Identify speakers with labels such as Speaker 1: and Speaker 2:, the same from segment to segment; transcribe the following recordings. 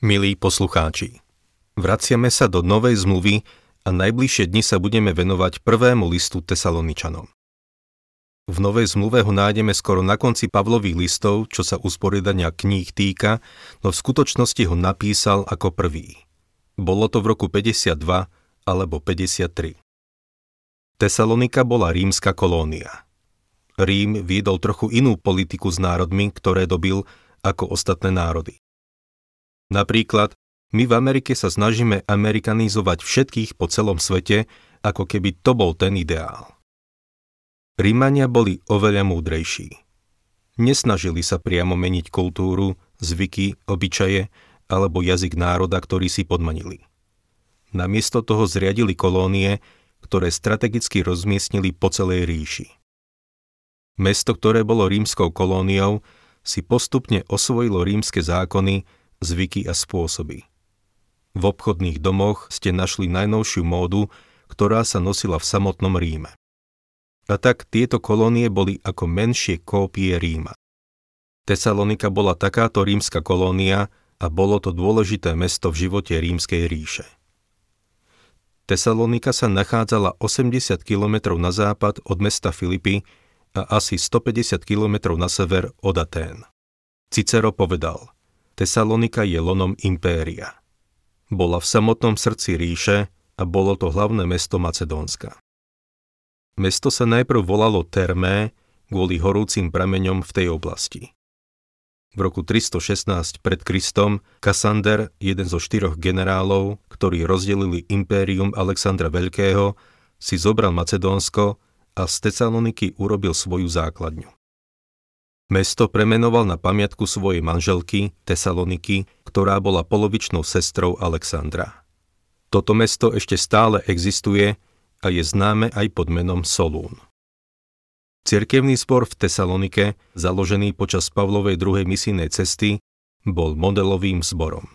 Speaker 1: Milí poslucháči, vraciame sa do Novej zmluvy a najbližšie dni sa budeme venovať prvému listu Tesaloničanom. V Novej zmluve ho nájdeme skoro na konci Pavlových listov, čo sa usporiadania kníh týka, no v skutočnosti ho napísal ako prvý. Bolo to v roku 52 alebo 53. Tesalonika bola rímska kolónia. Rím viedol trochu inú politiku s národmi, ktoré dobil ako ostatné národy. Napríklad, my v Amerike sa snažíme amerikanizovať všetkých po celom svete, ako keby to bol ten ideál. Rímania boli oveľa múdrejší. Nesnažili sa priamo meniť kultúru, zvyky, obyčaje alebo jazyk národa, ktorý si podmanili. Namiesto toho zriadili kolónie, ktoré strategicky rozmiestnili po celej ríši. Mesto, ktoré bolo rímskou kolóniou, si postupne osvojilo rímske zákony, zvyky a spôsoby. V obchodných domoch ste našli najnovšiu módu, ktorá sa nosila v samotnom Ríme. A tak tieto kolónie boli ako menšie kópie Ríma. Tesalonika bola takáto rímska kolónia a bolo to dôležité mesto v živote rímskej ríše. Tesalonika sa nachádzala 80 km na západ od mesta Filipy a asi 150 km na sever od Atén. Cicero povedal – Tesalonika je lonom impéria. Bola v samotnom srdci ríše a bolo to hlavné mesto Macedónska. Mesto sa najprv volalo Termé kvôli horúcim prameňom v tej oblasti. V roku 316 pred Kristom Kasander, jeden zo štyroch generálov, ktorí rozdelili impérium Alexandra Veľkého, si zobral Macedónsko a z Tesaloniky urobil svoju základňu. Mesto premenoval na pamiatku svojej manželky, Tesaloniky, ktorá bola polovičnou sestrou Alexandra. Toto mesto ešte stále existuje a je známe aj pod menom Solún. Cirkevný spor v Tesalonike, založený počas Pavlovej druhej misijnej cesty, bol modelovým zborom.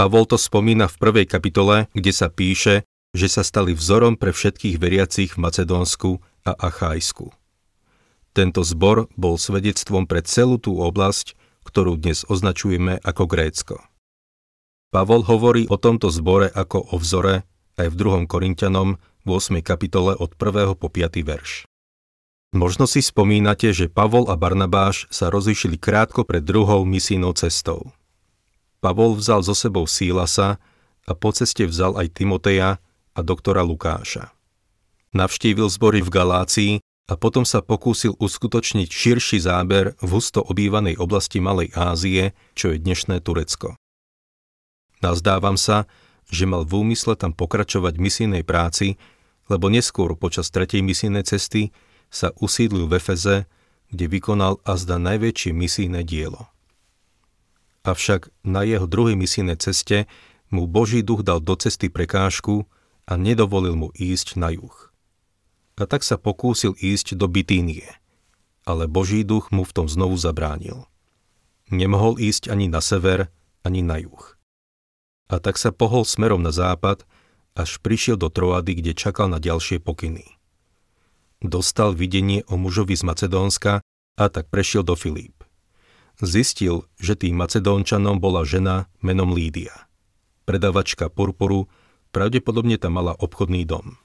Speaker 1: Pavol to spomína v prvej kapitole, kde sa píše, že sa stali vzorom pre všetkých veriacich v Macedónsku a Achajsku. Tento zbor bol svedectvom pre celú tú oblasť, ktorú dnes označujeme ako Grécko. Pavol hovorí o tomto zbore ako o vzore aj v 2. Korintianom v 8. kapitole od 1. po 5. verš. Možno si spomínate, že Pavol a Barnabáš sa rozišli krátko pred druhou misijnou cestou. Pavol vzal so sebou Sílasa a po ceste vzal aj Timoteja a doktora Lukáša. Navštívil zbory v Galácii a potom sa pokúsil uskutočniť širší záber v husto obývanej oblasti Malej Ázie, čo je dnešné Turecko. Nazdávam sa, že mal v úmysle tam pokračovať misijnej práci, lebo neskôr počas tretej misijnej cesty sa usídlil v Efeze, kde vykonal azda najväčšie misijné dielo. Avšak na jeho druhej misijnej ceste mu Boží duch dal do cesty prekážku a nedovolil mu ísť na juh a tak sa pokúsil ísť do Bitínie. Ale Boží duch mu v tom znovu zabránil. Nemohol ísť ani na sever, ani na juh. A tak sa pohol smerom na západ, až prišiel do Troady, kde čakal na ďalšie pokyny. Dostal videnie o mužovi z Macedónska a tak prešiel do Filíp. Zistil, že tým Macedónčanom bola žena menom Lídia. Predavačka purpuru, pravdepodobne tam mala obchodný dom.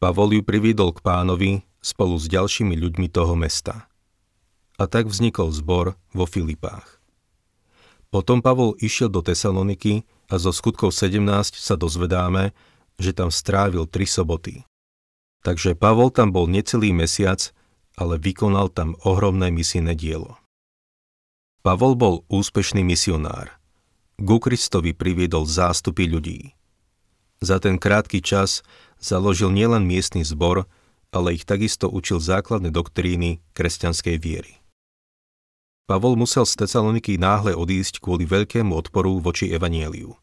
Speaker 1: Pavol ju privídol k pánovi spolu s ďalšími ľuďmi toho mesta. A tak vznikol zbor vo Filipách. Potom Pavol išiel do Tesaloniky a zo skutkov 17 sa dozvedáme, že tam strávil tri soboty. Takže Pavol tam bol necelý mesiac, ale vykonal tam ohromné misijné dielo. Pavol bol úspešný misionár. Ku Kristovi priviedol zástupy ľudí. Za ten krátky čas založil nielen miestny zbor, ale ich takisto učil základné doktríny kresťanskej viery. Pavol musel z Tesaloniky náhle odísť kvôli veľkému odporu voči evanieliu.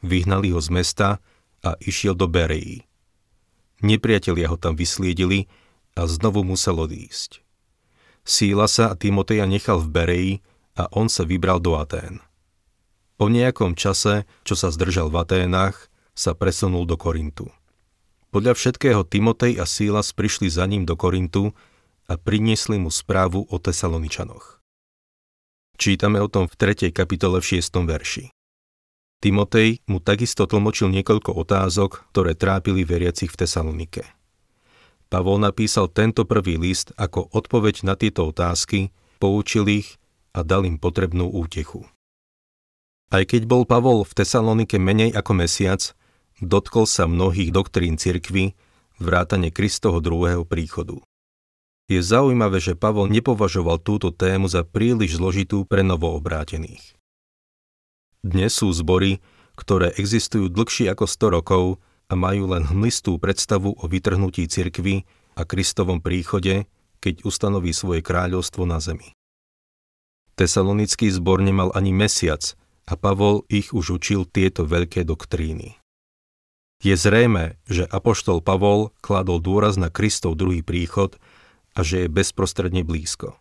Speaker 1: Vyhnali ho z mesta a išiel do Bereji. Nepriatelia ho tam vysliedili a znovu musel odísť. Síla sa a Timoteja nechal v Bereji a on sa vybral do Atén. Po nejakom čase, čo sa zdržal v Aténach, sa presunul do Korintu. Podľa všetkého Timotej a Sílas prišli za ním do Korintu a priniesli mu správu o Tesaloničanoch. Čítame o tom v 3. kapitole v 6. verši. Timotej mu takisto tlmočil niekoľko otázok, ktoré trápili veriacich v Tesalonike. Pavol napísal tento prvý list ako odpoveď na tieto otázky, poučil ich a dal im potrebnú útechu. Aj keď bol Pavol v Tesalonike menej ako mesiac, dotkol sa mnohých doktrín cirkvy, vrátane Kristoho druhého príchodu. Je zaujímavé, že Pavol nepovažoval túto tému za príliš zložitú pre novoobrátených. Dnes sú zbory, ktoré existujú dlhšie ako 100 rokov a majú len hmlistú predstavu o vytrhnutí cirkvy a Kristovom príchode, keď ustanoví svoje kráľovstvo na zemi. Tesalonický zbor nemal ani mesiac a Pavol ich už učil tieto veľké doktríny. Je zrejme, že apoštol Pavol kladol dôraz na Kristov druhý príchod a že je bezprostredne blízko.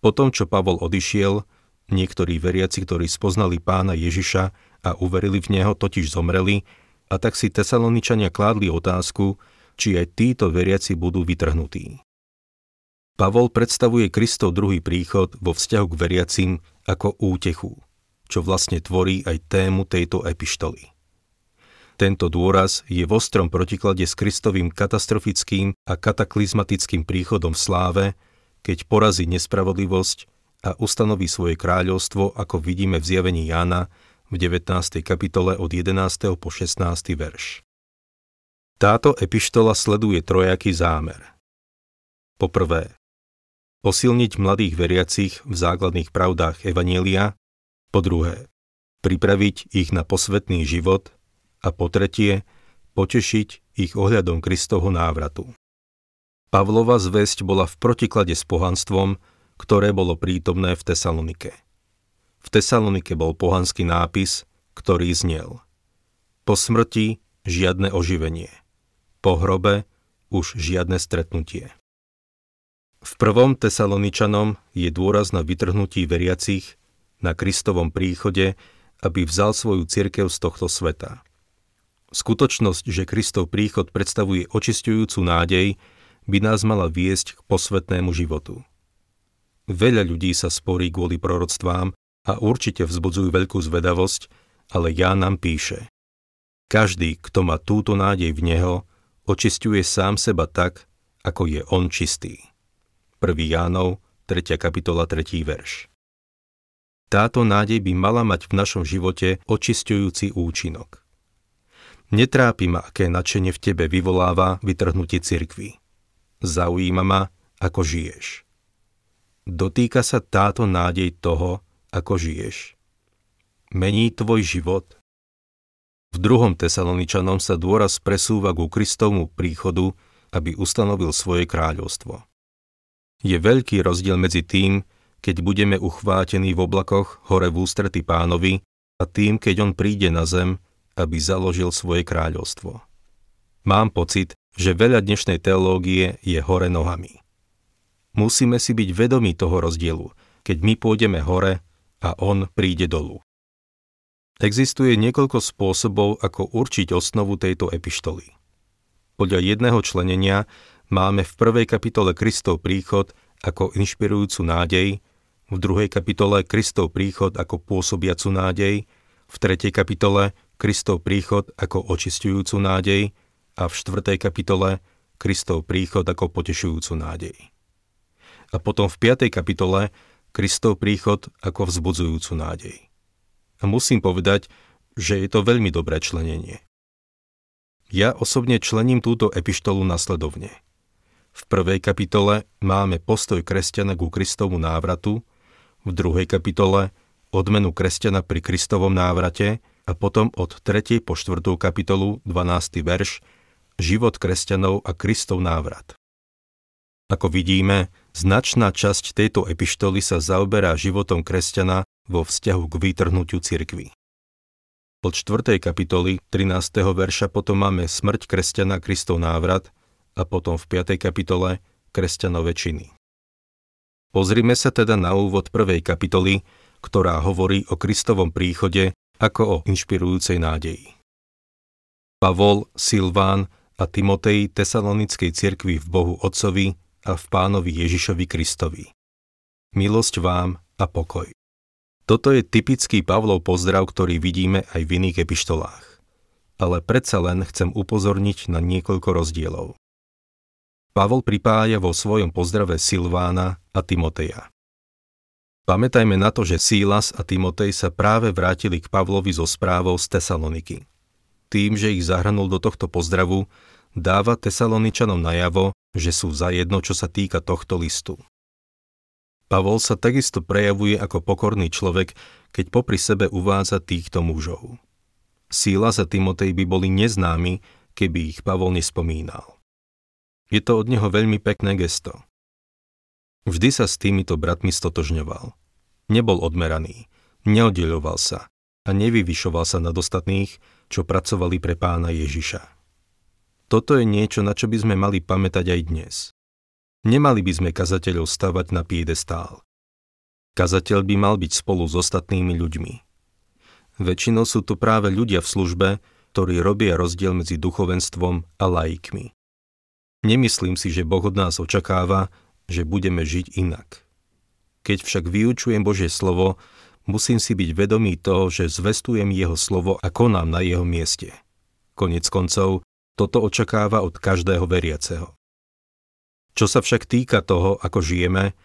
Speaker 1: Po tom, čo Pavol odišiel, niektorí veriaci, ktorí spoznali pána Ježiša a uverili v neho, totiž zomreli, a tak si Tesaloničania kládli otázku, či aj títo veriaci budú vytrhnutí. Pavol predstavuje Kristov druhý príchod vo vzťahu k veriacim ako útechu, čo vlastne tvorí aj tému tejto epištoly. Tento dôraz je v ostrom protiklade s Kristovým katastrofickým a kataklizmatickým príchodom v sláve, keď porazí nespravodlivosť a ustanoví svoje kráľovstvo, ako vidíme v zjavení Jána v 19. kapitole od 11. po 16. verš. Táto epištola sleduje trojaký zámer. Po prvé, posilniť mladých veriacich v základných pravdách Evanielia, po druhé, pripraviť ich na posvetný život a po tretie, potešiť ich ohľadom Kristovho návratu. Pavlova zväzť bola v protiklade s pohanstvom, ktoré bolo prítomné v Tesalonike. V Tesalonike bol pohanský nápis, ktorý znel Po smrti žiadne oživenie, po hrobe už žiadne stretnutie. V prvom Tesaloničanom je dôraz na vytrhnutí veriacich, na Kristovom príchode, aby vzal svoju cirkev z tohto sveta. Skutočnosť, že Kristov príchod predstavuje očistujúcu nádej, by nás mala viesť k posvetnému životu. Veľa ľudí sa sporí kvôli proroctvám a určite vzbudzujú veľkú zvedavosť, ale ja nám píše. Každý, kto má túto nádej v Neho, očistuje sám seba tak, ako je On čistý. 1. Jánov, 3. kapitola, 3. verš. Táto nádej by mala mať v našom živote očistujúci účinok. Netrápi ma, aké nadšenie v tebe vyvoláva vytrhnutie cirkvy. Zaujíma ma, ako žiješ. Dotýka sa táto nádej toho, ako žiješ. Mení tvoj život. V druhom Tesaloničanom sa dôraz presúva ku Kristovmu príchodu, aby ustanovil svoje kráľovstvo. Je veľký rozdiel medzi tým, keď budeme uchvátení v oblakoch hore v ústrety pánovi a tým, keď on príde na zem aby založil svoje kráľovstvo. Mám pocit, že veľa dnešnej teológie je hore nohami. Musíme si byť vedomí toho rozdielu, keď my pôjdeme hore a on príde dolu. Existuje niekoľko spôsobov, ako určiť osnovu tejto epištoly. Podľa jedného členenia máme v prvej kapitole Kristov príchod ako inšpirujúcu nádej, v druhej kapitole Kristov príchod ako pôsobiacu nádej, v tretej kapitole Kristov príchod ako očistujúcu nádej a v štvrtej kapitole Kristov príchod ako potešujúcu nádej. A potom v piatej kapitole Kristov príchod ako vzbudzujúcu nádej. A musím povedať, že je to veľmi dobré členenie. Ja osobne člením túto epištolu nasledovne. V prvej kapitole máme postoj kresťana ku Kristovu návratu, v druhej kapitole odmenu kresťana pri Kristovom návrate a potom od 3. po 4. kapitolu 12. verš Život kresťanov a Kristov návrat. Ako vidíme, značná časť tejto epištoly sa zaoberá životom kresťana vo vzťahu k vytrhnutiu cirkvy. Od 4. kapitoly 13. verša potom máme smrť kresťana Kristov návrat a potom v 5. kapitole kresťanov väčšiny. Pozrime sa teda na úvod prvej kapitoly, ktorá hovorí o Kristovom príchode ako o inšpirujúcej nádeji. Pavol, Silván a Timotej tesalonickej cirkvi v Bohu Otcovi a v Pánovi Ježišovi Kristovi. Milosť vám a pokoj. Toto je typický Pavlov pozdrav, ktorý vidíme aj v iných epištolách. Ale predsa len chcem upozorniť na niekoľko rozdielov. Pavol pripája vo svojom pozdrave Silvána a Timoteja. Pamätajme na to, že Sílas a Timotej sa práve vrátili k Pavlovi zo správou z Tesaloniky. Tým, že ich zahrnul do tohto pozdravu, dáva Tesaloničanom najavo, že sú za jedno, čo sa týka tohto listu. Pavol sa takisto prejavuje ako pokorný človek, keď popri sebe uvádza týchto mužov. Síla za Timotej by boli neznámi, keby ich Pavol nespomínal. Je to od neho veľmi pekné gesto. Vždy sa s týmito bratmi stotožňoval. Nebol odmeraný, neoddeľoval sa a nevyvyšoval sa nad ostatných, čo pracovali pre pána Ježiša. Toto je niečo, na čo by sme mali pamätať aj dnes. Nemali by sme kazateľov stavať na piedestál. Kazateľ by mal byť spolu s ostatnými ľuďmi. Väčšinou sú to práve ľudia v službe, ktorí robia rozdiel medzi duchovenstvom a laikmi. Nemyslím si, že Boh od nás očakáva, že budeme žiť inak. Keď však vyučujem Božie slovo, musím si byť vedomý toho, že zvestujem Jeho slovo a konám na Jeho mieste. Konec koncov, toto očakáva od každého veriaceho. Čo sa však týka toho, ako žijeme,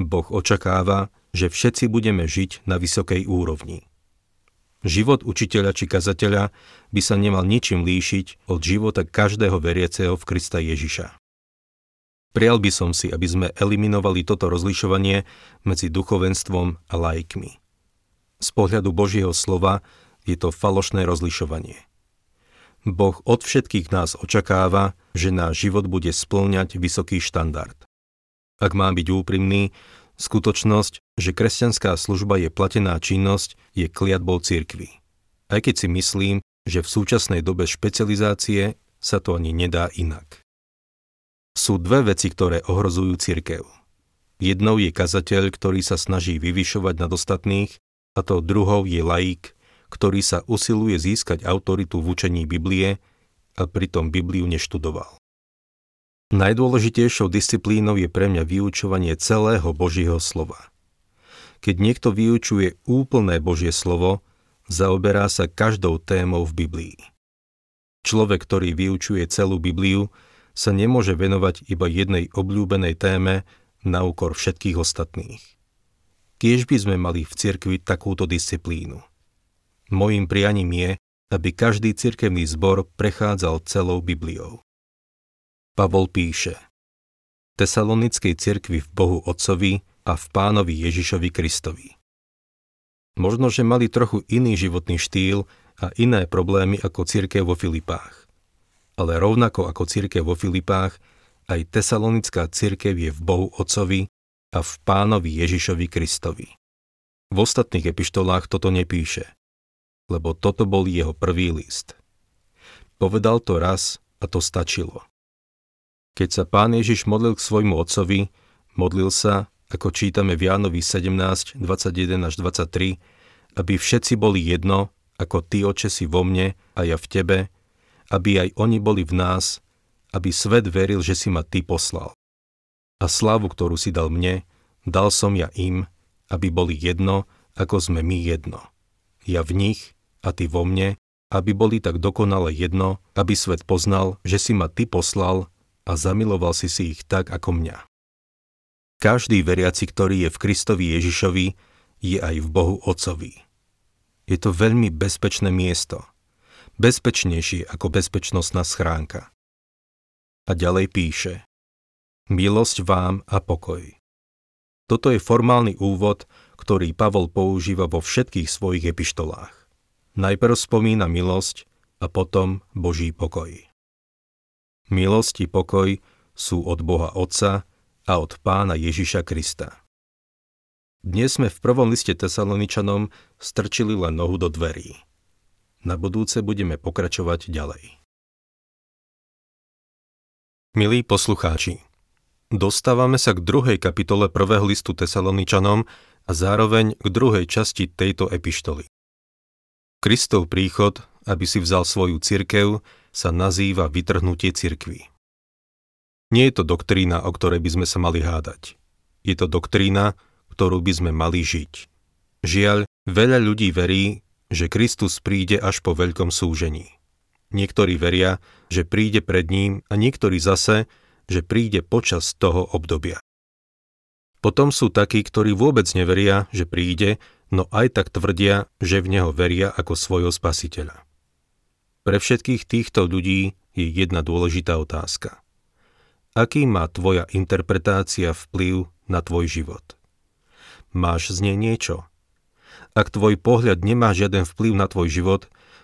Speaker 1: Boh očakáva, že všetci budeme žiť na vysokej úrovni. Život učiteľa či kazateľa by sa nemal ničím líšiť od života každého veriaceho v Krista Ježiša. Prial by som si, aby sme eliminovali toto rozlišovanie medzi duchovenstvom a laikmi. Z pohľadu Božieho slova je to falošné rozlišovanie. Boh od všetkých nás očakáva, že náš život bude splňať vysoký štandard. Ak mám byť úprimný, skutočnosť, že kresťanská služba je platená činnosť, je kliatbou cirkvy. Aj keď si myslím, že v súčasnej dobe špecializácie sa to ani nedá inak. Sú dve veci, ktoré ohrozujú cirkev. Jednou je kazateľ, ktorý sa snaží vyvyšovať nad ostatných, a to druhou je laik, ktorý sa usiluje získať autoritu v učení Biblie a pritom Bibliu neštudoval. Najdôležitejšou disciplínou je pre mňa vyučovanie celého Božieho slova. Keď niekto vyučuje úplné Božie slovo, zaoberá sa každou témou v Biblii. Človek, ktorý vyučuje celú Bibliu, sa nemôže venovať iba jednej obľúbenej téme na úkor všetkých ostatných. Kiež by sme mali v cirkvi takúto disciplínu. Mojím prianím je, aby každý cirkevný zbor prechádzal celou Bibliou. Pavol píše Tesalonickej cirkvi v Bohu Otcovi a v Pánovi Ježišovi Kristovi. Možno, že mali trochu iný životný štýl a iné problémy ako cirkev vo Filipách. Ale rovnako ako cirkev vo Filipách, aj tesalonická cirkev je v Bohu Otcovi a v Pánovi Ježišovi Kristovi. V ostatných epištolách toto nepíše – lebo toto bol jeho prvý list. Povedal to raz a to stačilo. Keď sa pán Ježiš modlil k svojmu otcovi, modlil sa, ako čítame v Jánovi 17, 21 až 23, aby všetci boli jedno, ako ty, oče, si vo mne a ja v tebe, aby aj oni boli v nás, aby svet veril, že si ma ty poslal. A slávu, ktorú si dal mne, dal som ja im, aby boli jedno, ako sme my jedno. Ja v nich a ty vo mne, aby boli tak dokonale jedno, aby svet poznal, že si ma ty poslal a zamiloval si si ich tak ako mňa. Každý veriaci, ktorý je v Kristovi Ježišovi, je aj v Bohu Otcovi. Je to veľmi bezpečné miesto. Bezpečnejšie ako bezpečnostná schránka. A ďalej píše Milosť vám a pokoj. Toto je formálny úvod, ktorý Pavol používa vo všetkých svojich epištolách. Najprv spomína milosť a potom Boží pokoj. Milosť i pokoj sú od Boha Otca a od Pána Ježiša Krista. Dnes sme v prvom liste Tesaloničanom strčili len nohu do dverí. Na budúce budeme pokračovať ďalej. Milí poslucháči, dostávame sa k druhej kapitole prvého listu Tesaloničanom a zároveň k druhej časti tejto epištoly. Kristov príchod, aby si vzal svoju cirkev, sa nazýva vytrhnutie cirkvy. Nie je to doktrína, o ktorej by sme sa mali hádať. Je to doktrína, ktorú by sme mali žiť. Žiaľ, veľa ľudí verí, že Kristus príde až po veľkom súžení. Niektorí veria, že príde pred ním a niektorí zase, že príde počas toho obdobia. Potom sú takí, ktorí vôbec neveria, že príde, no aj tak tvrdia, že v Neho veria ako svojho spasiteľa. Pre všetkých týchto ľudí je jedna dôležitá otázka. Aký má tvoja interpretácia vplyv na tvoj život? Máš z nej niečo? Ak tvoj pohľad nemá žiaden vplyv na tvoj život,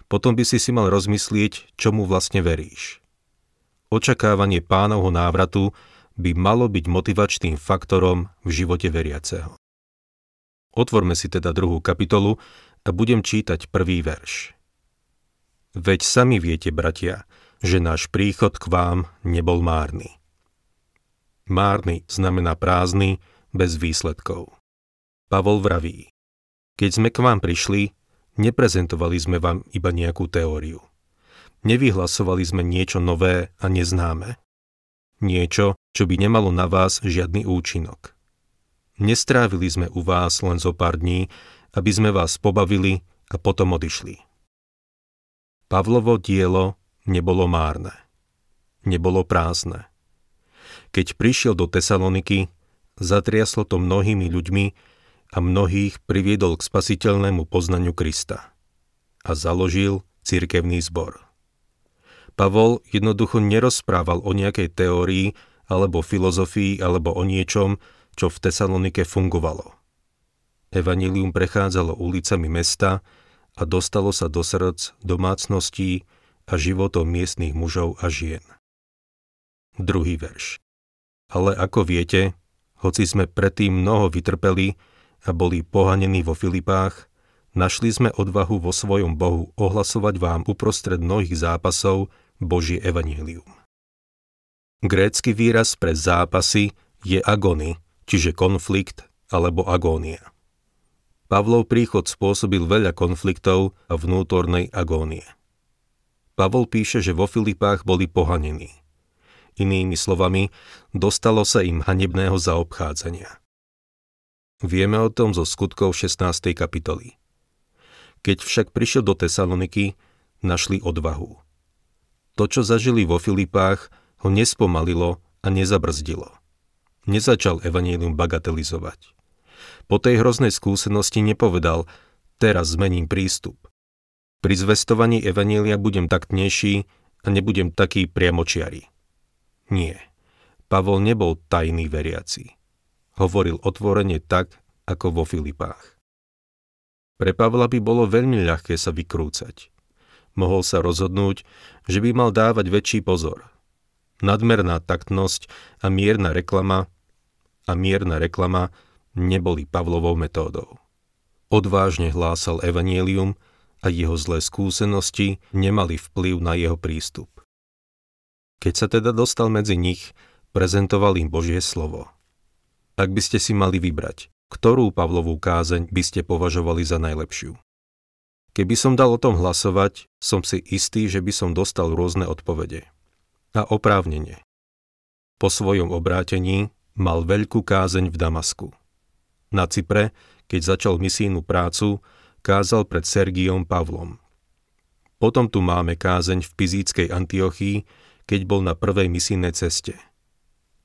Speaker 1: potom by si si mal rozmyslieť, čomu vlastne veríš. Očakávanie pánovho návratu by malo byť motivačným faktorom v živote veriaceho. Otvorme si teda druhú kapitolu a budem čítať prvý verš. Veď sami viete, bratia, že náš príchod k vám nebol márny. Márny znamená prázdny, bez výsledkov. Pavol vraví, keď sme k vám prišli, neprezentovali sme vám iba nejakú teóriu. Nevyhlasovali sme niečo nové a neznáme. Niečo, čo by nemalo na vás žiadny účinok. Nestrávili sme u vás len zo pár dní, aby sme vás pobavili a potom odišli. Pavlovo dielo nebolo márne. Nebolo prázdne. Keď prišiel do Tesaloniky, zatriaslo to mnohými ľuďmi a mnohých priviedol k spasiteľnému poznaniu Krista. A založil cirkevný zbor. Pavol jednoducho nerozprával o nejakej teórii, alebo filozofii, alebo o niečom, čo v Tesalonike fungovalo. Evangelium prechádzalo ulicami mesta a dostalo sa do srdc, domácností a životov miestnych mužov a žien. Druhý verš. Ale ako viete, hoci sme predtým mnoho vytrpeli a boli pohanení vo Filipách, našli sme odvahu vo svojom Bohu ohlasovať vám uprostred mnohých zápasov Božie evanílium. Grécky výraz pre zápasy je agony, čiže konflikt alebo agónia. Pavlov príchod spôsobil veľa konfliktov a vnútornej agónie. Pavol píše, že vo Filipách boli pohanení. Inými slovami, dostalo sa im hanebného zaobchádzania. Vieme o tom zo skutkov 16. kapitoly. Keď však prišiel do Tesaloniky, našli odvahu. To, čo zažili vo Filipách, ho nespomalilo a nezabrzdilo. Nezačal evanílium bagatelizovať. Po tej hroznej skúsenosti nepovedal, teraz zmením prístup. Pri zvestovaní evanília budem taktnejší a nebudem taký priamočiari. Nie. Pavol nebol tajný veriaci. Hovoril otvorene tak, ako vo Filipách. Pre Pavla by bolo veľmi ľahké sa vykrúcať. Mohol sa rozhodnúť, že by mal dávať väčší pozor – nadmerná taktnosť a mierna reklama a mierna reklama neboli Pavlovou metódou. Odvážne hlásal evanielium a jeho zlé skúsenosti nemali vplyv na jeho prístup. Keď sa teda dostal medzi nich, prezentoval im Božie slovo. Ak by ste si mali vybrať, ktorú Pavlovú kázeň by ste považovali za najlepšiu? Keby som dal o tom hlasovať, som si istý, že by som dostal rôzne odpovede a oprávnenie. Po svojom obrátení mal veľkú kázeň v Damasku. Na Cypre, keď začal misijnú prácu, kázal pred Sergiom Pavlom. Potom tu máme kázeň v Pizíckej Antiochii, keď bol na prvej misijnej ceste.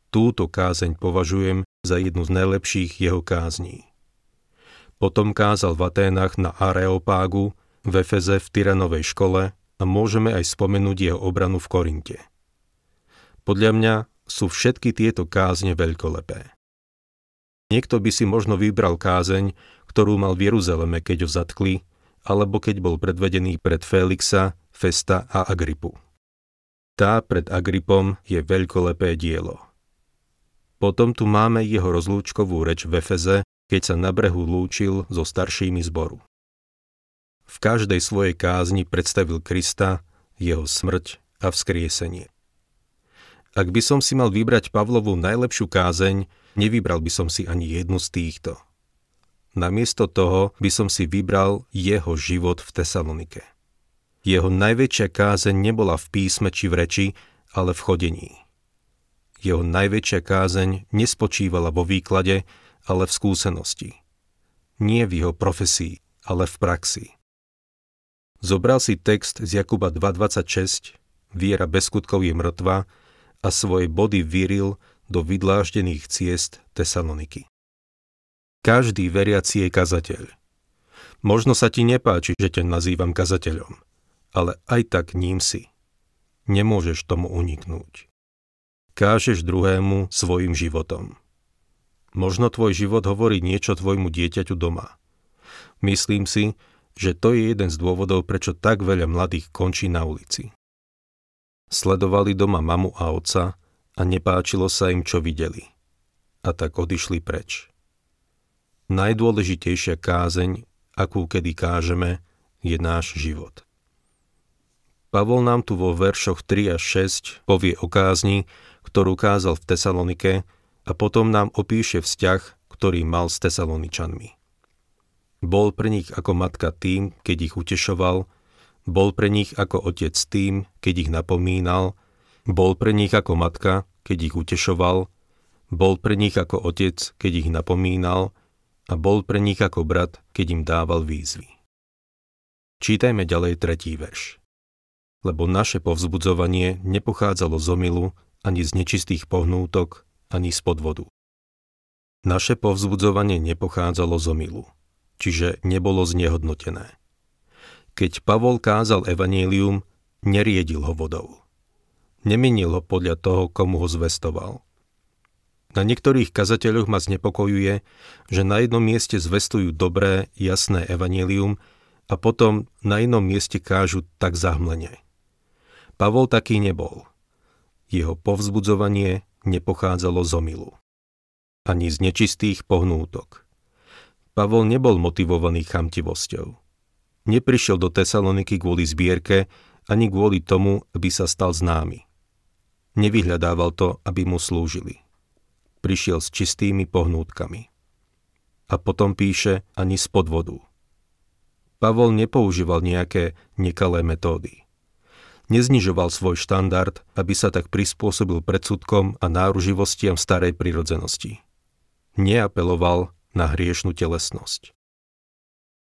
Speaker 1: Túto kázeň považujem za jednu z najlepších jeho kázní. Potom kázal v Aténach na Areopágu, v Efeze v Tyranovej škole a môžeme aj spomenúť jeho obranu v Korinte. Podľa mňa sú všetky tieto kázne veľkolepé. Niekto by si možno vybral kázeň, ktorú mal v Jeruzaleme, keď ho zatkli, alebo keď bol predvedený pred Félixa, Festa a Agripu. Tá pred Agripom je veľkolepé dielo. Potom tu máme jeho rozlúčkovú reč v Efeze, keď sa na brehu lúčil so staršími zboru. V každej svojej kázni predstavil Krista, jeho smrť a vzkriesenie. Ak by som si mal vybrať Pavlovú najlepšiu kázeň, nevybral by som si ani jednu z týchto. Namiesto toho by som si vybral jeho život v Tesalonike. Jeho najväčšia kázeň nebola v písme či v reči, ale v chodení. Jeho najväčšia kázeň nespočívala vo výklade, ale v skúsenosti. Nie v jeho profesii, ale v praxi. Zobral si text z Jakuba 2.26, viera bez skutkov je mŕtva a svoje body vyril do vydláždených ciest Tesaloniky. Každý veriaci je kazateľ. Možno sa ti nepáči, že ťa nazývam kazateľom, ale aj tak ním si. Nemôžeš tomu uniknúť. Kážeš druhému svojim životom. Možno tvoj život hovorí niečo tvojmu dieťaťu doma. Myslím si, že to je jeden z dôvodov, prečo tak veľa mladých končí na ulici. Sledovali doma mamu a otca a nepáčilo sa im, čo videli. A tak odišli preč. Najdôležitejšia kázeň, akú kedy kážeme, je náš život. Pavol nám tu vo veršoch 3 až 6 povie o kázni, ktorú kázal v Tesalonike a potom nám opíše vzťah, ktorý mal s Tesaloničanmi. Bol pre nich ako matka tým, keď ich utešoval, bol pre nich ako otec tým, keď ich napomínal, bol pre nich ako matka, keď ich utešoval, bol pre nich ako otec, keď ich napomínal a bol pre nich ako brat, keď im dával výzvy. Čítajme ďalej tretí verš. Lebo naše povzbudzovanie nepochádzalo z omilu, ani z nečistých pohnútok, ani z podvodu. Naše povzbudzovanie nepochádzalo z omilu čiže nebolo znehodnotené. Keď Pavol kázal evanílium, neriedil ho vodou. Nemenil ho podľa toho, komu ho zvestoval. Na niektorých kazateľoch ma znepokojuje, že na jednom mieste zvestujú dobré, jasné evanílium a potom na inom mieste kážu tak zahmlene. Pavol taký nebol. Jeho povzbudzovanie nepochádzalo z omilu. Ani z nečistých pohnútok. Pavol nebol motivovaný chamtivosťou. Neprišiel do Tesaloniky kvôli zbierke, ani kvôli tomu, aby sa stal známy. Nevyhľadával to, aby mu slúžili. Prišiel s čistými pohnútkami. A potom píše ani z podvodu. Pavol nepoužíval nejaké nekalé metódy. Neznižoval svoj štandard, aby sa tak prispôsobil predsudkom a náruživostiam starej prirodzenosti. Neapeloval na hriešnú telesnosť.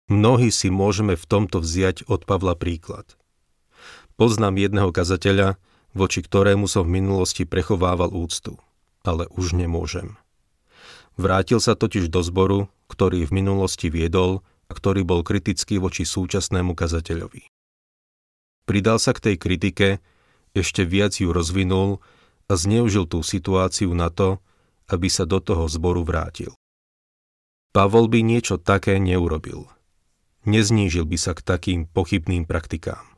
Speaker 1: Mnohí si môžeme v tomto vziať od Pavla príklad. Poznám jedného kazateľa, voči ktorému som v minulosti prechovával úctu, ale už nemôžem. Vrátil sa totiž do zboru, ktorý v minulosti viedol a ktorý bol kritický voči súčasnému kazateľovi. Pridal sa k tej kritike, ešte viac ju rozvinul a zneužil tú situáciu na to, aby sa do toho zboru vrátil. Pavol by niečo také neurobil. Neznížil by sa k takým pochybným praktikám.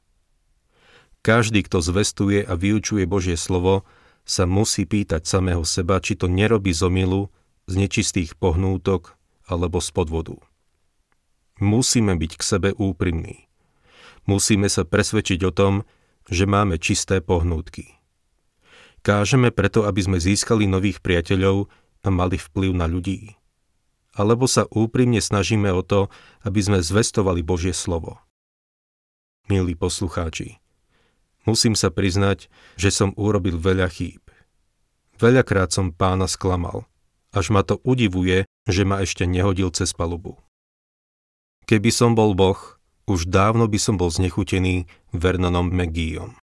Speaker 1: Každý, kto zvestuje a vyučuje Božie slovo, sa musí pýtať samého seba, či to nerobí z omilu, z nečistých pohnútok alebo z podvodu. Musíme byť k sebe úprimní. Musíme sa presvedčiť o tom, že máme čisté pohnútky. Kážeme preto, aby sme získali nových priateľov a mali vplyv na ľudí alebo sa úprimne snažíme o to, aby sme zvestovali Božie slovo. Milí poslucháči, musím sa priznať, že som urobil veľa chýb. Veľakrát som pána sklamal, až ma to udivuje, že ma ešte nehodil cez palubu. Keby som bol Boh, už dávno by som bol znechutený Vernonom McGeeom.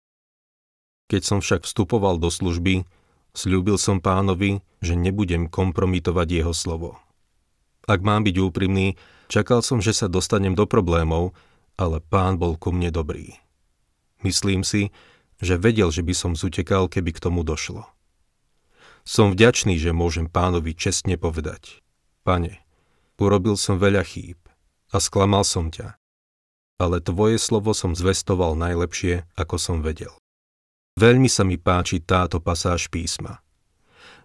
Speaker 1: Keď som však vstupoval do služby, slúbil som pánovi, že nebudem kompromitovať jeho slovo. Ak mám byť úprimný, čakal som, že sa dostanem do problémov, ale pán bol ku mne dobrý. Myslím si, že vedel, že by som zutekal, keby k tomu došlo. Som vďačný, že môžem pánovi čestne povedať. Pane, urobil som veľa chýb a sklamal som ťa, ale tvoje slovo som zvestoval najlepšie, ako som vedel. Veľmi sa mi páči táto pasáž písma.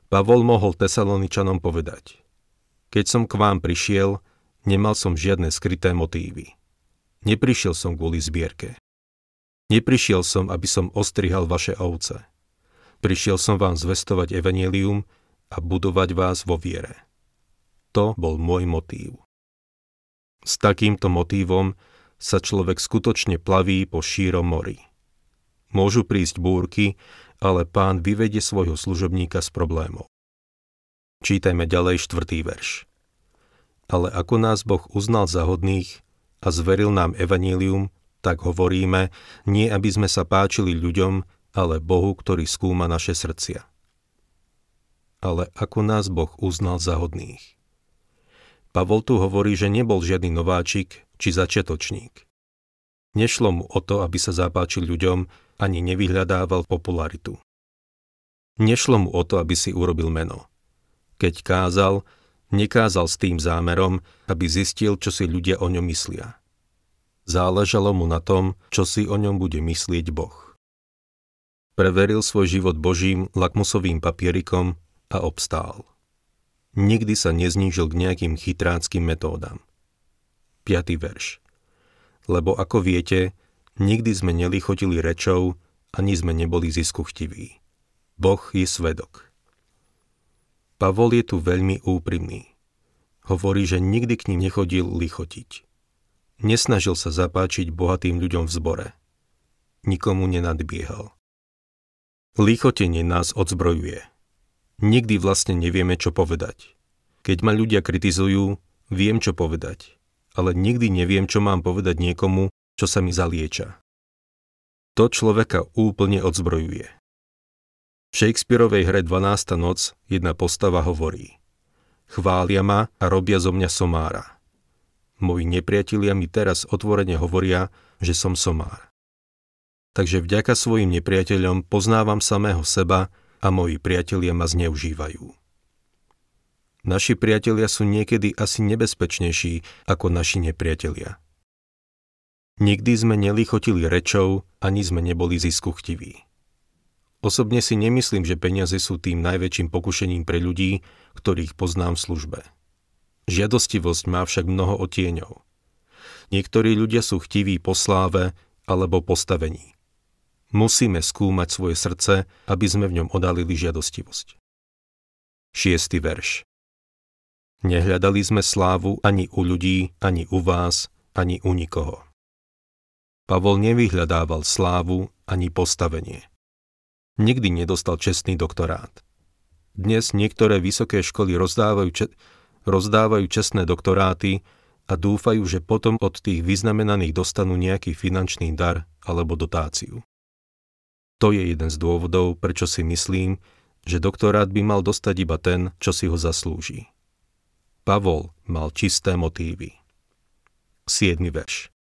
Speaker 1: Pavol mohol Tesaloničanom povedať – keď som k vám prišiel, nemal som žiadne skryté motívy. Neprišiel som kvôli zbierke. Neprišiel som, aby som ostrihal vaše ovce. Prišiel som vám zvestovať evanelium a budovať vás vo viere. To bol môj motív. S takýmto motívom sa človek skutočne plaví po šírom mori. Môžu prísť búrky, ale pán vyvedie svojho služobníka z problémov. Čítajme ďalej štvrtý verš. ale ako nás Boh uznal za hodných a zveril nám evanílium, tak hovoríme, nie aby sme sa páčili ľuďom, ale Bohu, ktorý skúma naše srdcia. Ale ako nás Boh uznal za hodných. Pavol tu hovorí, že nebol žiadny nováčik či začiatočník. Nešlo mu o to, aby sa zapáčil ľuďom, ani nevyhľadával popularitu. Nešlo mu o to, aby si urobil meno. Keď kázal, nekázal s tým zámerom, aby zistil, čo si ľudia o ňom myslia. Záležalo mu na tom, čo si o ňom bude myslieť Boh. Preveril svoj život Božím lakmusovým papierikom a obstál nikdy sa neznížil k nejakým chytráckým metódam. 5. verš. Lebo ako viete, nikdy sme nelichotili rečou, ani sme neboli ziskuchtiví. Boh je svedok. Pavol je tu veľmi úprimný. Hovorí, že nikdy k ním nechodil lichotiť. Nesnažil sa zapáčiť bohatým ľuďom v zbore. Nikomu nenadbiehal. Lichotenie nás odzbrojuje. Nikdy vlastne nevieme, čo povedať. Keď ma ľudia kritizujú, viem, čo povedať, ale nikdy neviem, čo mám povedať niekomu, čo sa mi zalieča. To človeka úplne odzbrojuje. V Shakespeareovej hre 12. noc jedna postava hovorí Chvália ma a robia zo mňa somára. Moji nepriatelia mi teraz otvorene hovoria, že som somár. Takže vďaka svojim nepriateľom poznávam samého seba a moji priatelia ma zneužívajú. Naši priatelia sú niekedy asi nebezpečnejší ako naši nepriatelia. Nikdy sme nelichotili rečou, ani sme neboli ziskuchtiví. Osobne si nemyslím, že peniaze sú tým najväčším pokušením pre ľudí, ktorých poznám v službe. Žiadostivosť má však mnoho otieňov. Niektorí ľudia sú chtiví po sláve alebo postavení. Musíme skúmať svoje srdce, aby sme v ňom odalili žiadostivosť. 6. verš Nehľadali sme slávu ani u ľudí, ani u vás, ani u nikoho. Pavol nevyhľadával slávu ani postavenie. Nikdy nedostal čestný doktorát. Dnes niektoré vysoké školy rozdávajú, če- rozdávajú čestné doktoráty a dúfajú, že potom od tých vyznamenaných dostanú nejaký finančný dar alebo dotáciu. To je jeden z dôvodov, prečo si myslím, že doktorát by mal dostať iba ten, čo si ho zaslúži. Pavol mal čisté motívy. 7. verš.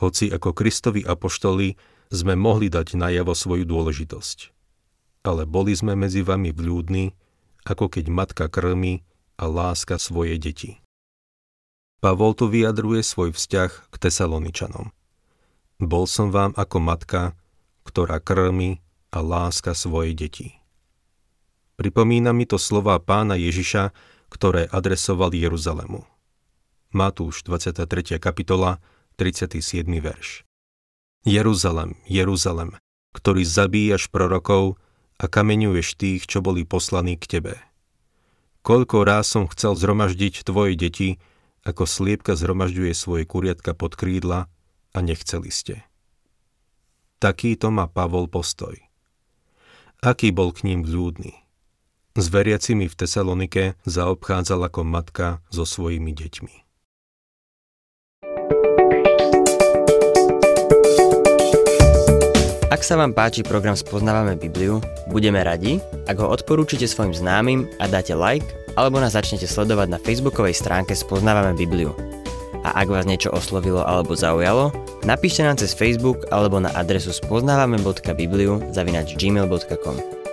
Speaker 1: Hoci ako Kristovi apoštoli sme mohli dať najavo svoju dôležitosť. Ale boli sme medzi vami vľúdni, ako keď matka krmi a láska svoje deti. Pavol tu vyjadruje svoj vzťah k Tesaloničanom. Bol som vám ako matka, ktorá krmi a láska svoje deti. Pripomína mi to slova pána Ježiša, ktoré adresoval Jeruzalemu. Matúš 23. kapitola, 37. verš. Jeruzalem, Jeruzalem, ktorý zabíjaš prorokov a kameňuješ tých, čo boli poslaní k tebe. Koľko ráz som chcel zhromaždiť tvoje deti, ako sliepka zhromažďuje svoje kuriatka pod krídla a nechceli ste. Takýto má Pavol postoj. Aký bol k ním vľúdny. S veriacimi v Tesalonike zaobchádzal ako matka so svojimi deťmi.
Speaker 2: Ak sa vám páči program Spoznávame Bibliu, budeme radi, ak ho odporúčite svojim známym a dáte like, alebo nás začnete sledovať na facebookovej stránke Spoznávame Bibliu a ak vás niečo oslovilo alebo zaujalo, napíšte nám cez Facebook alebo na adresu spoznávame.bibliu zavinač gmail.com.